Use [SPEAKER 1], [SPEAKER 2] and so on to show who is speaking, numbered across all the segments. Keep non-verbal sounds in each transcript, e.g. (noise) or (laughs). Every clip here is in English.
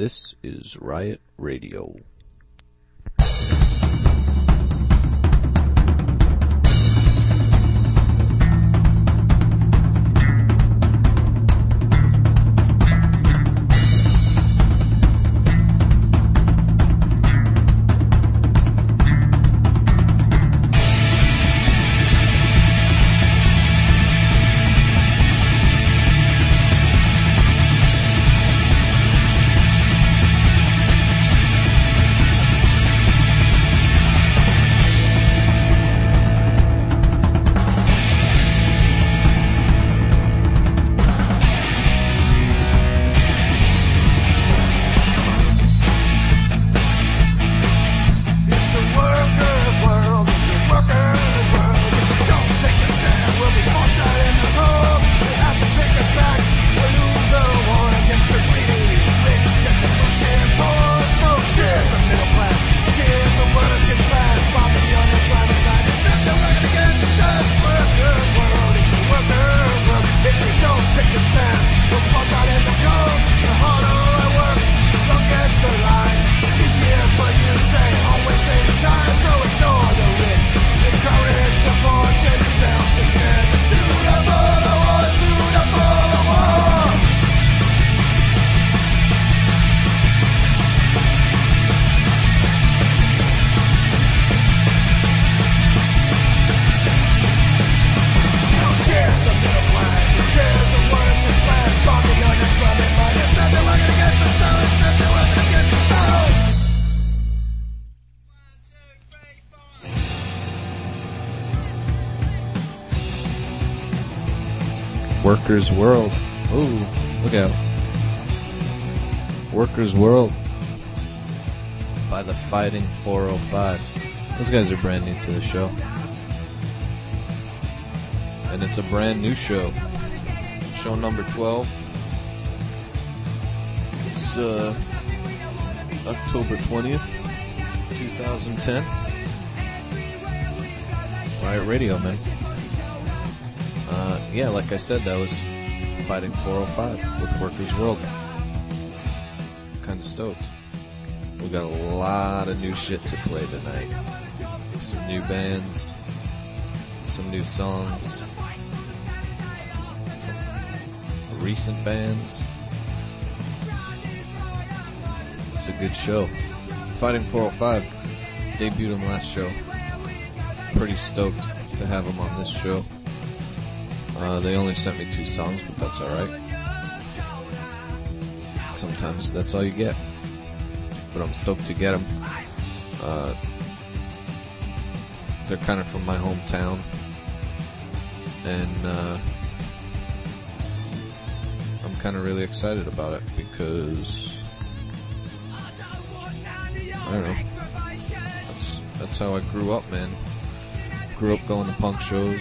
[SPEAKER 1] This is Riot Radio.
[SPEAKER 2] Workers' World.
[SPEAKER 1] Ooh, look out. Workers' World by the Fighting 405. Those guys are brand new to the show. And it's a brand new show. Show number 12. It's uh, October 20th, 2010. Riot Radio, man. Uh, yeah, like I said, that was Fighting 405 with Workers World. Kind of stoked. We got a lot of new shit to play tonight. Some new bands, some new songs, recent bands. It's a good show. Fighting 405 debuted him last show. Pretty stoked to have him on this show. Uh, they only sent me two songs, but that's alright. Sometimes that's all you get. But I'm stoked to get them. Uh, they're kind of from my hometown. And uh, I'm kind of really excited about it because. I don't know. That's, that's how I grew up, man. Grew up going to punk shows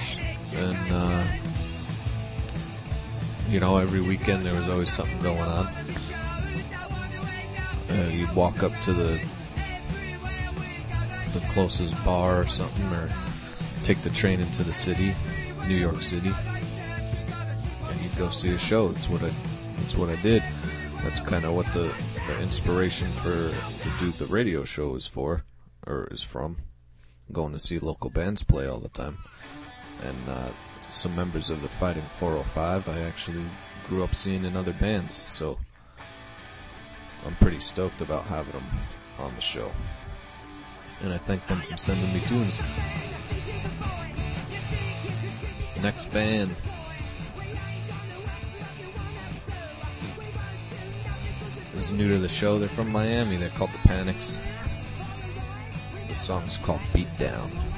[SPEAKER 1] and uh, you know, every weekend there was always something going on. Uh, you'd walk up to the the closest bar or something, or take the train into the city, New York City, and you'd go see a show. That's what I. That's what I did. That's kind of what the, the inspiration for to do the radio show is for, or is from. Going to see local bands play all the time and uh, some members of the Fighting 405 I actually grew up seeing in other bands, so I'm pretty stoked about having them on the show. And I thank them for sending me tunes. Next band. This is new to the show. They're from Miami. They're called the Panics. The song's called Beat Down.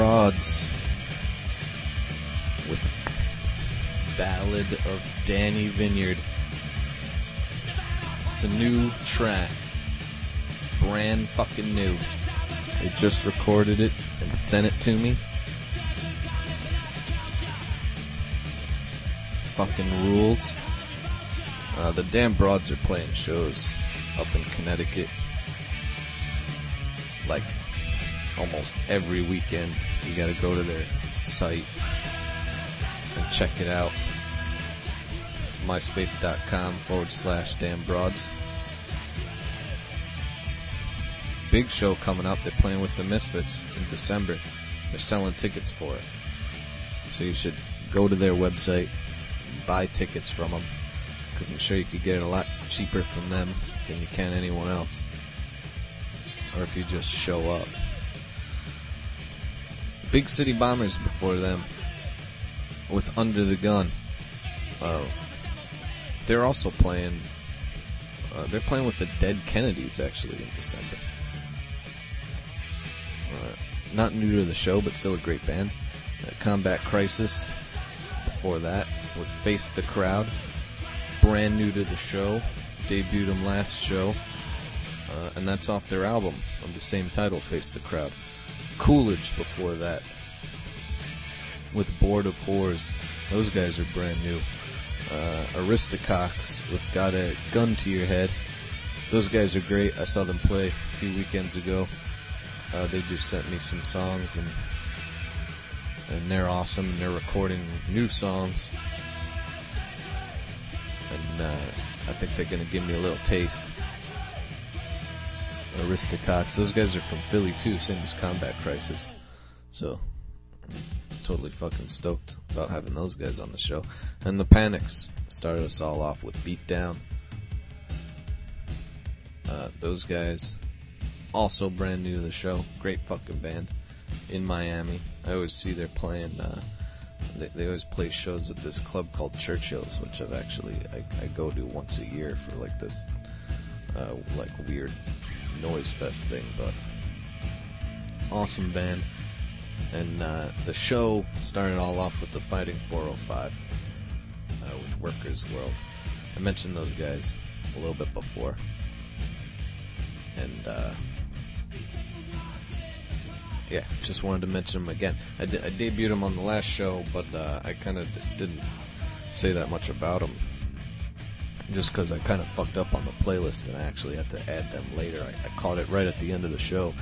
[SPEAKER 1] Broads with Ballad of Danny Vineyard. It's a new track. Brand fucking new. They just recorded it and sent it to me. Fucking rules. Uh, the damn broads are playing shows up in Connecticut. Like almost every weekend. You gotta go to their site and check it out. MySpace.com forward slash damn broads. Big show coming up. They're playing with the Misfits in December. They're selling tickets for it. So you should go to their website, and buy tickets from them, because I'm sure you could get it a lot cheaper from them than you can anyone else. Or if you just show up. Big City Bombers before them with Under the Gun. Uh, they're also playing. Uh, they're playing with the Dead Kennedys actually in December. Uh, not new to the show, but still a great band. Uh, Combat Crisis before that with Face the Crowd. Brand new to the show. Debuted them last show. Uh, and that's off their album of the same title, Face the Crowd. Coolidge before that with Board of Whores. Those guys are brand new. Uh, Aristocox with Got a Gun to Your Head. Those guys are great. I saw them play a few weekends ago. Uh, they just sent me some songs and and they're awesome. And They're recording new songs, and uh, I think they're gonna give me a little taste. Aristocox. Those guys are from Philly too, same as Combat Crisis. So, totally fucking stoked about having those guys on the show. And the Panics started us all off with Beat Down. Uh, those guys, also brand new to the show. Great fucking band in Miami. I always see they're playing. Uh, they, they always play shows at this club called Churchill's, which I've actually I, I go to once a year for like this uh, like weird noise fest thing. But awesome band, and uh, the show started all off with the Fighting 405 uh, with Workers World. I mentioned those guys a little bit before, and uh, yeah, just wanted to mention them again. I, de- I debuted them on the last show, but uh, I kind of d- didn't say that much about them. Just because I kind of fucked up on the playlist and I actually had to add them later. I, I caught it right at the end of the show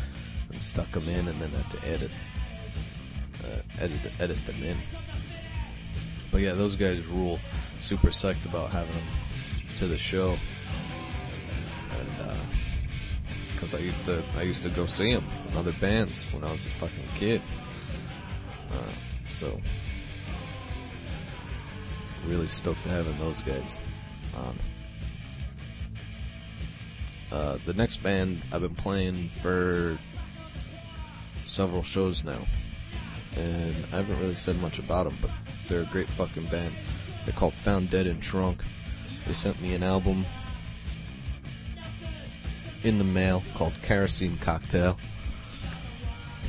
[SPEAKER 1] and stuck them in and then had to edit, uh, edit, edit them in. But yeah, those guys rule. Super psyched about having them to the show. And, uh, because I used to I used to go see them in other bands when I was a fucking kid. Uh, so really stoked to having those guys on. Uh, the next band I've been playing for several shows now, and I haven't really said much about them, but they're a great fucking band. They're called Found Dead and Trunk. They sent me an album in the mail called Kerosene Cocktail.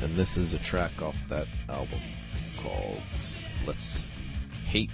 [SPEAKER 1] And this is a track off that album called Let's Hate.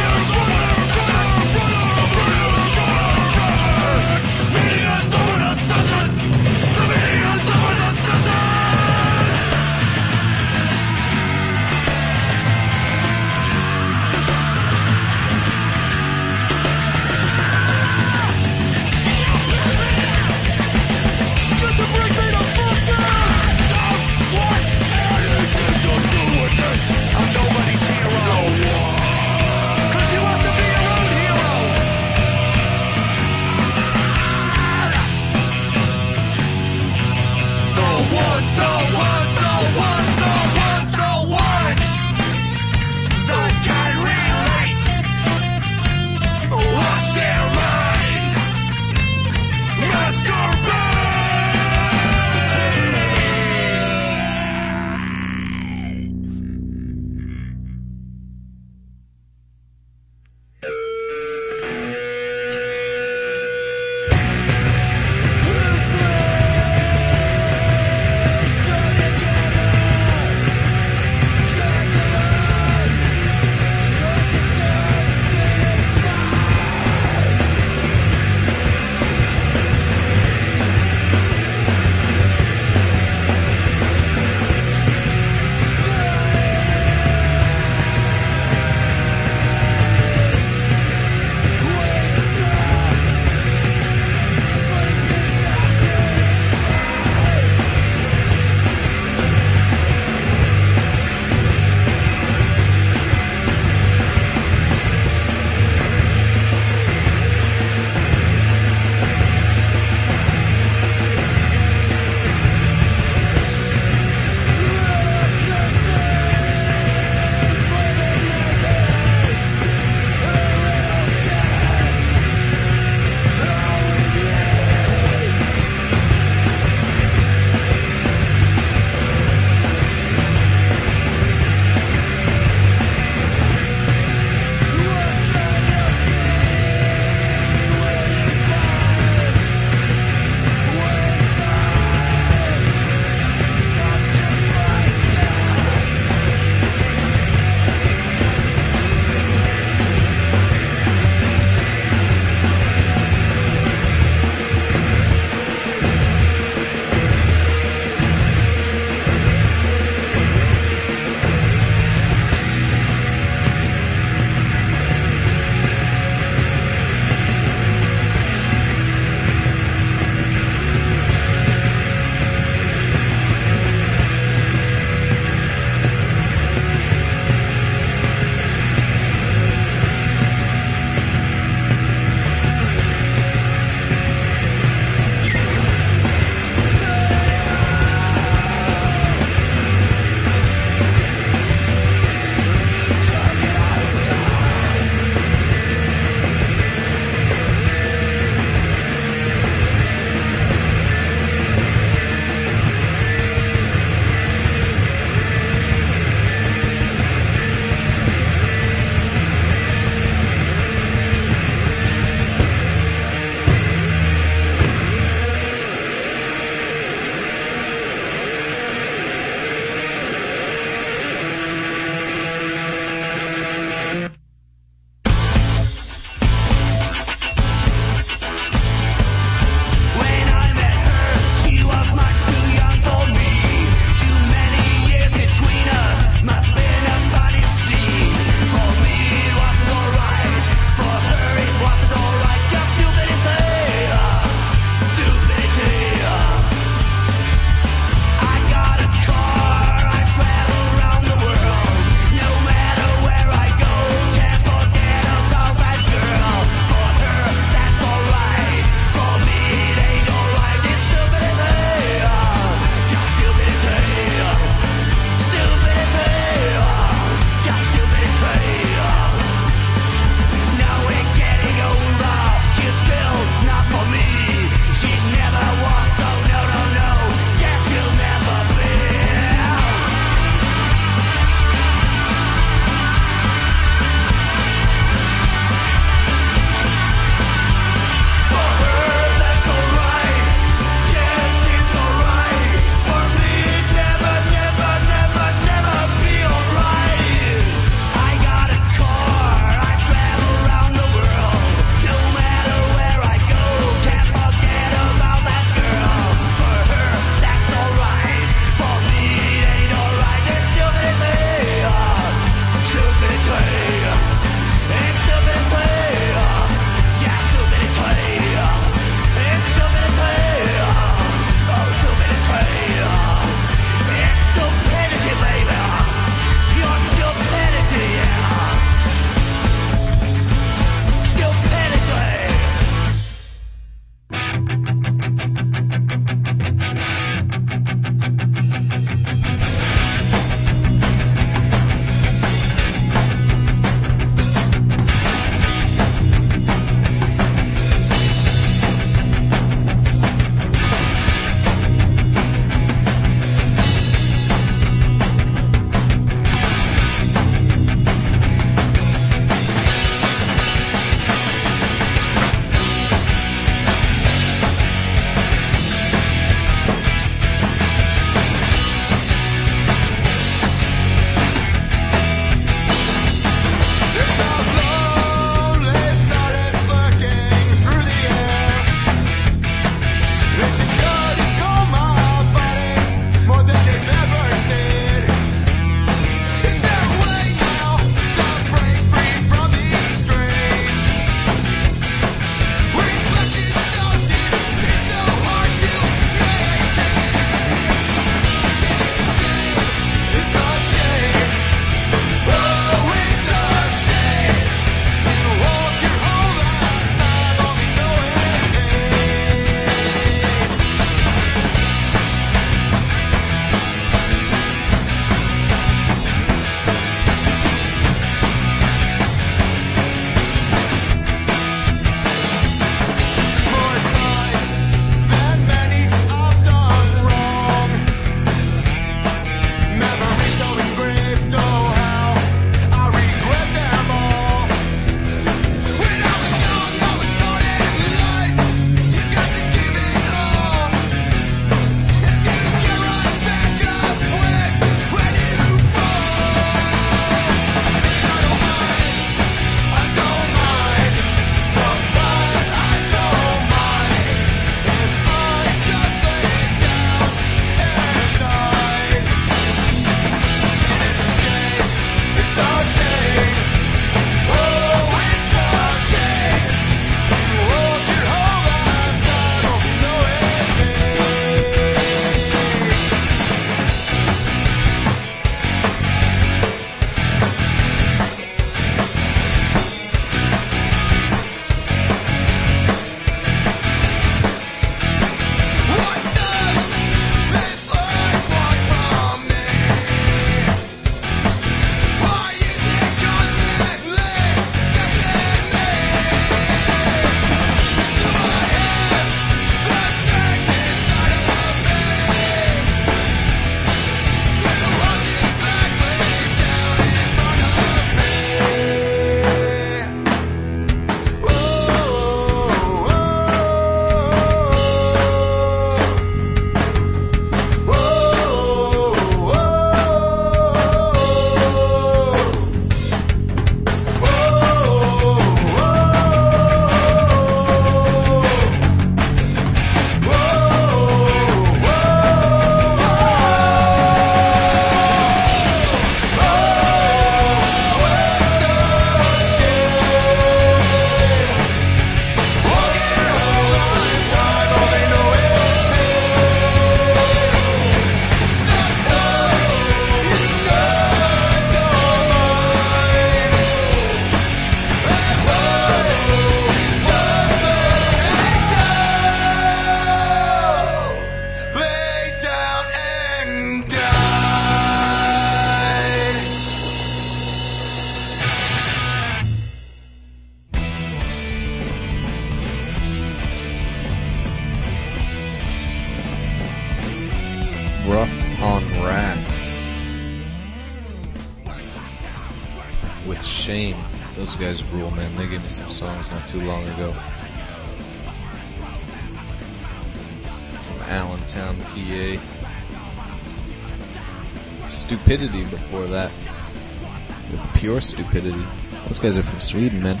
[SPEAKER 1] Those guys are from Sweden, man.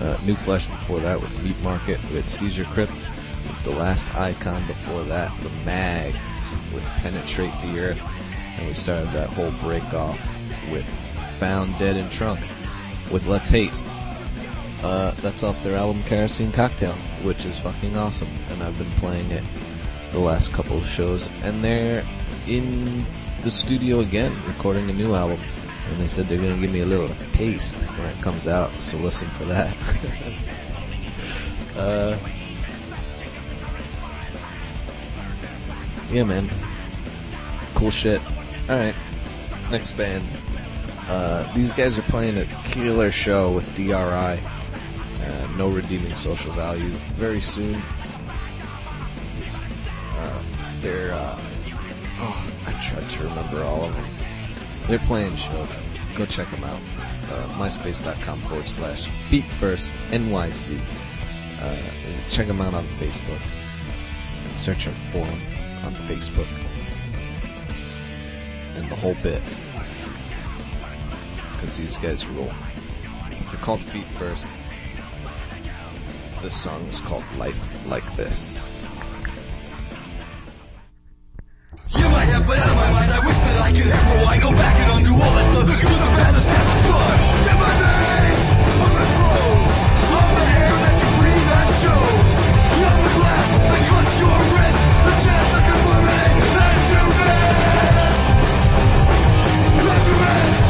[SPEAKER 1] Uh, New Flesh before that with Meat Market. with Seizure Crypt with The Last Icon before that. The Mags with Penetrate the Earth. And we started that whole break off with Found Dead in Trunk with Let's Hate. Uh, that's off their album Kerosene Cocktail, which is fucking awesome. And I've been playing it the last couple of shows. And they're in the studio again, recording a new album. And they said they're going to give me a little taste when it comes out, so listen for that. (laughs) uh, yeah, man. Cool shit. Alright, next band. Uh, these guys are playing a killer show with DRI. Uh, no redeeming social value. Very soon. Uh, they're. Uh, oh, I tried to remember all of them. They're playing shows. Go check them out. Uh, MySpace.com forward slash Feet First NYC. Uh, check them out on Facebook. Search them for them on Facebook. And the whole bit. Because these guys rule. They're called Feet First. This song is called Life Like This.
[SPEAKER 2] You might have, but out of my mind, I wish that I have rewind, go back and undo all that stuff. The good, the the sad, the fun. In my veins, my throats, love the air that you breathe that shows. Love the glass that cuts your wrist, the chance of conformity that you miss. That you miss.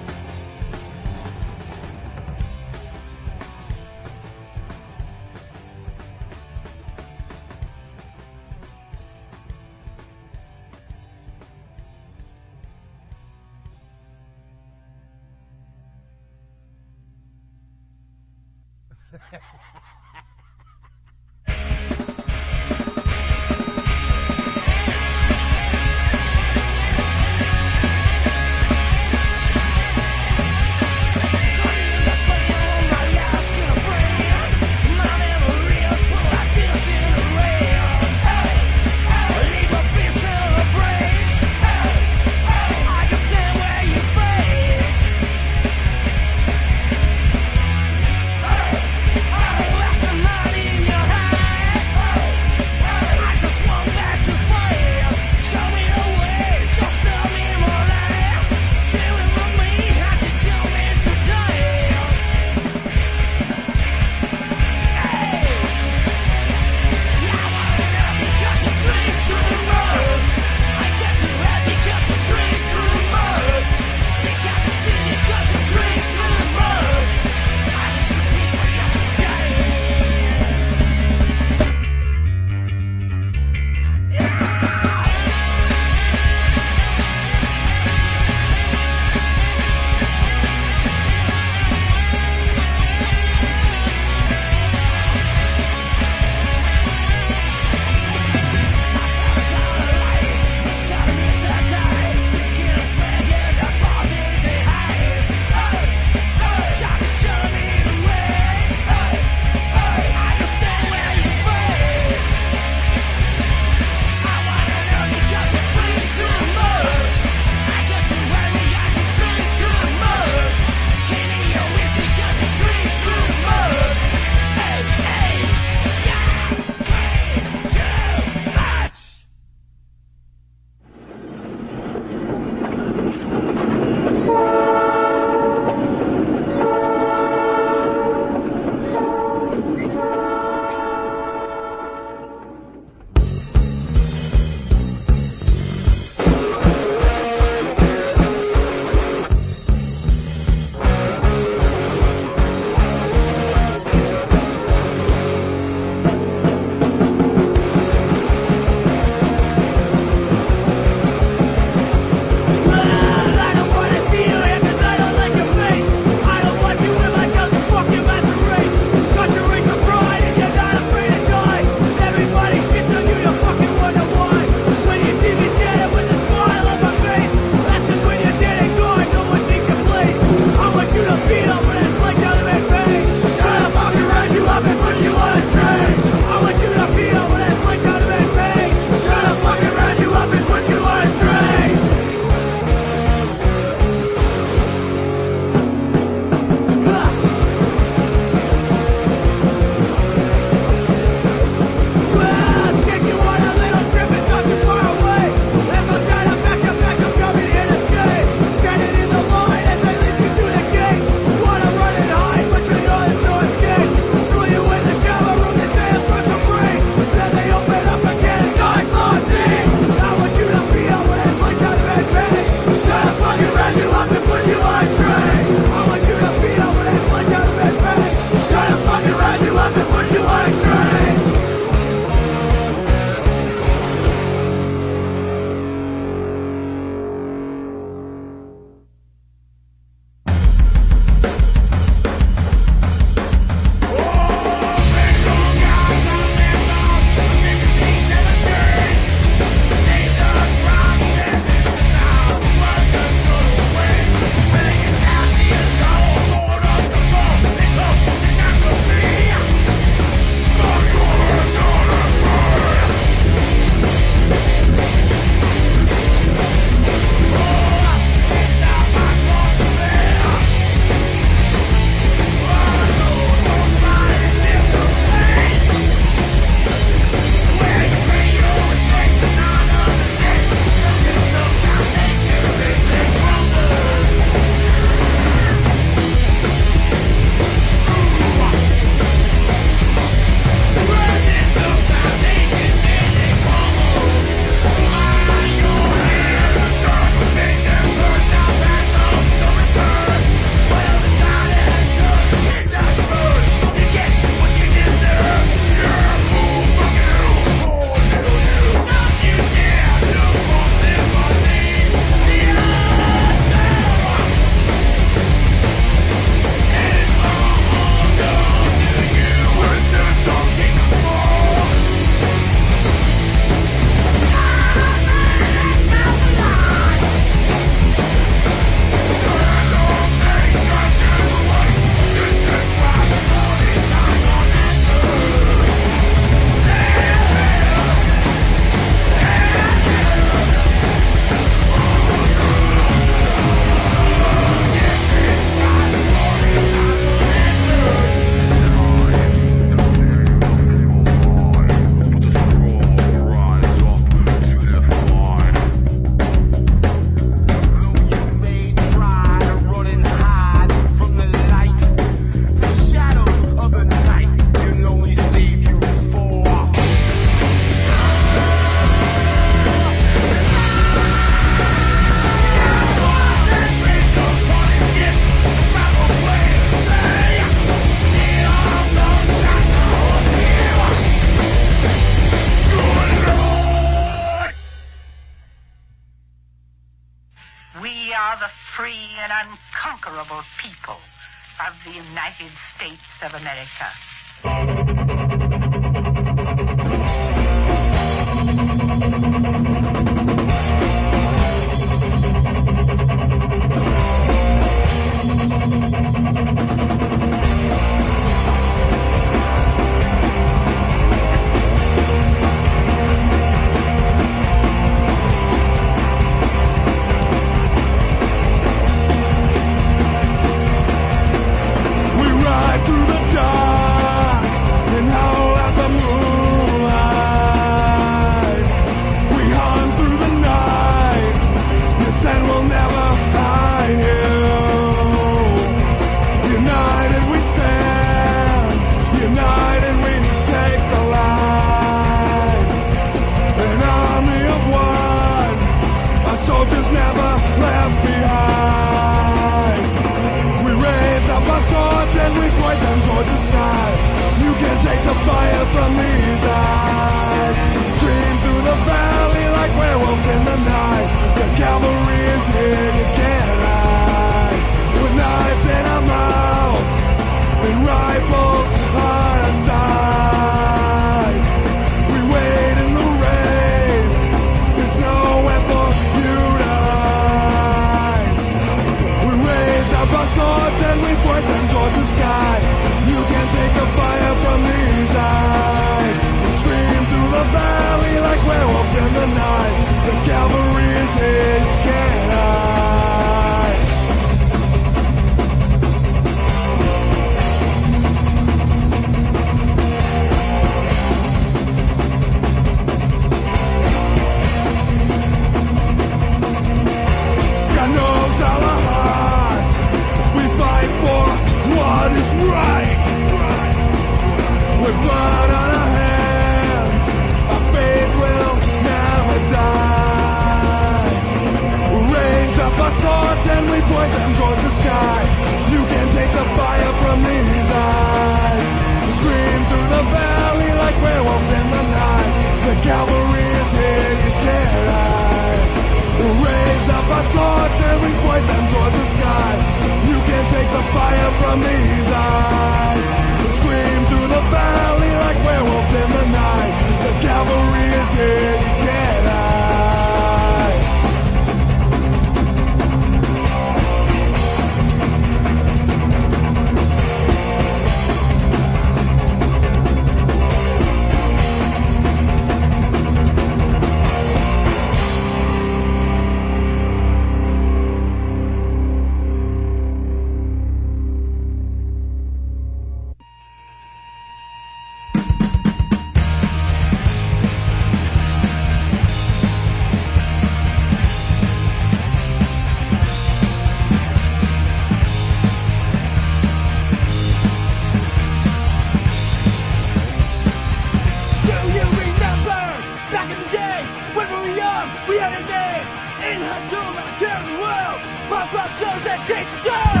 [SPEAKER 3] Pop rock shows and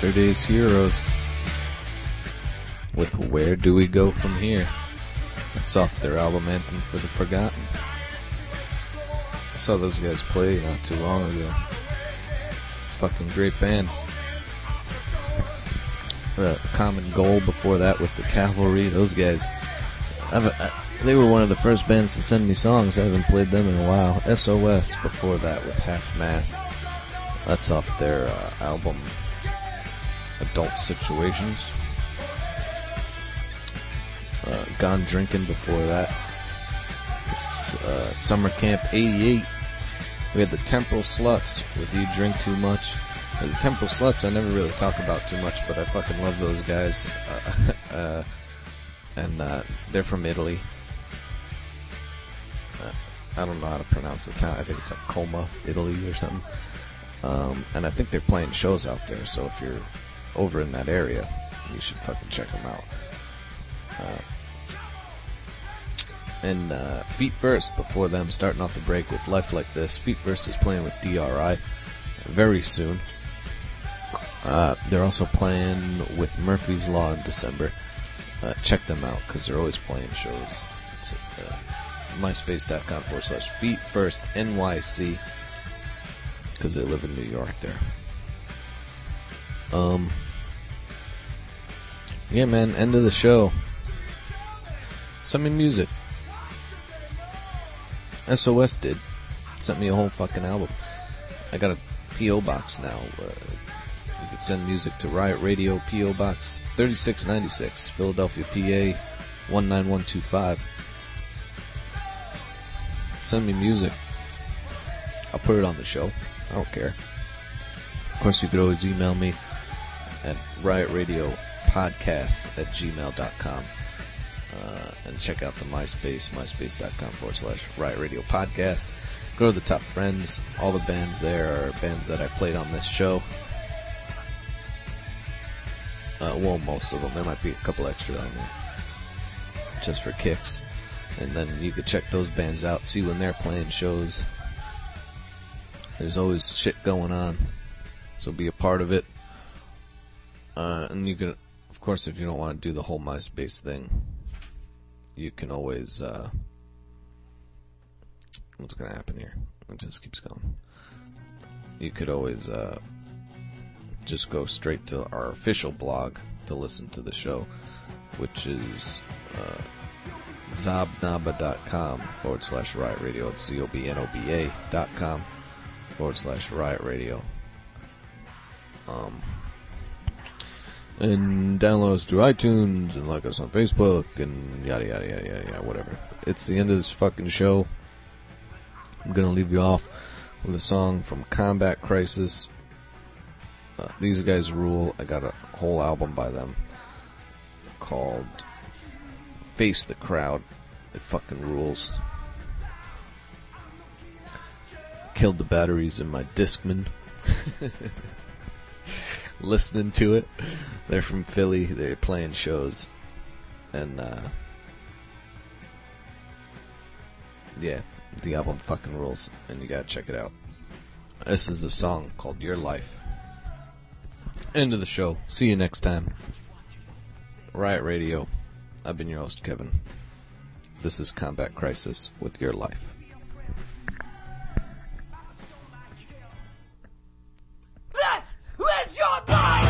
[SPEAKER 1] Yesterday's Heroes with Where Do We Go From Here? That's off their album Anthem for the Forgotten. I saw those guys play not too long ago. Fucking great band. The Common Goal before that with the Cavalry, those guys. I, they were one of the first bands to send me songs. I haven't played them in a while. SOS before that with Half Mast. That's off their uh, album Adult Situations. Uh, Gone Drinking before that. It's uh, Summer Camp 88. We had the Temporal Sluts with You Drink Too Much. The Temporal Sluts I never really talk about too much, but I fucking love those guys. Uh, (laughs) uh, and uh, they're from Italy. Uh, I don't know how to pronounce the town. I think it's like Coma, Italy or something. Um, and I think they're playing shows out there. So if you're over in that area, you should fucking check them out. Uh, and uh, Feet First before them, starting off the break with Life Like This. Feet First is playing with DRI very soon. Uh, they're also playing with Murphy's Law in December. Uh, check them out because they're always playing shows. It's uh, myspace.com forward slash feet first NYC because they live in New York there. Um, yeah, man, end of the show. Send me music. SOS did. Sent me a whole fucking album. I got a P.O. box now. Uh, you could send music to Riot Radio P.O. Box 3696, Philadelphia, PA 19125. Send me music. I'll put it on the show. I don't care. Of course, you could always email me at riotradiopodcast at gmail.com. Uh, and check out the MySpace, myspace.com forward slash Riot Radio Podcast. Go to the top friends. All the bands there are bands that I played on this show. Uh, well, most of them. There might be a couple extra on there. Just for kicks. And then you could check those bands out, see when they're playing shows. There's always shit going on. So be a part of it. Uh, and you can, of course, if you don't want to do the whole MySpace thing, you can always, uh, what's gonna happen here? It just keeps going. You could always, uh, just go straight to our official blog to listen to the show, which is, uh, zobnoba.com forward slash riot radio. It's Z-O-B-N-O-B-A dot com forward slash riot radio. Um, and download us through iTunes and like us on Facebook and yada yada yada yada, yada whatever. It's the end of this fucking show. I'm gonna leave you off with a song from Combat Crisis. Uh, these guys rule. I got a whole album by them called Face the Crowd. It fucking rules. Killed the batteries in my Discman. (laughs) Listening to it. They're from Philly. They're playing shows. And, uh, yeah, the album fucking rules. And you gotta check it out. This is a song called Your Life. End of the show. See you next time. Riot Radio. I've been your host, Kevin. This is Combat Crisis with Your Life.
[SPEAKER 3] Is your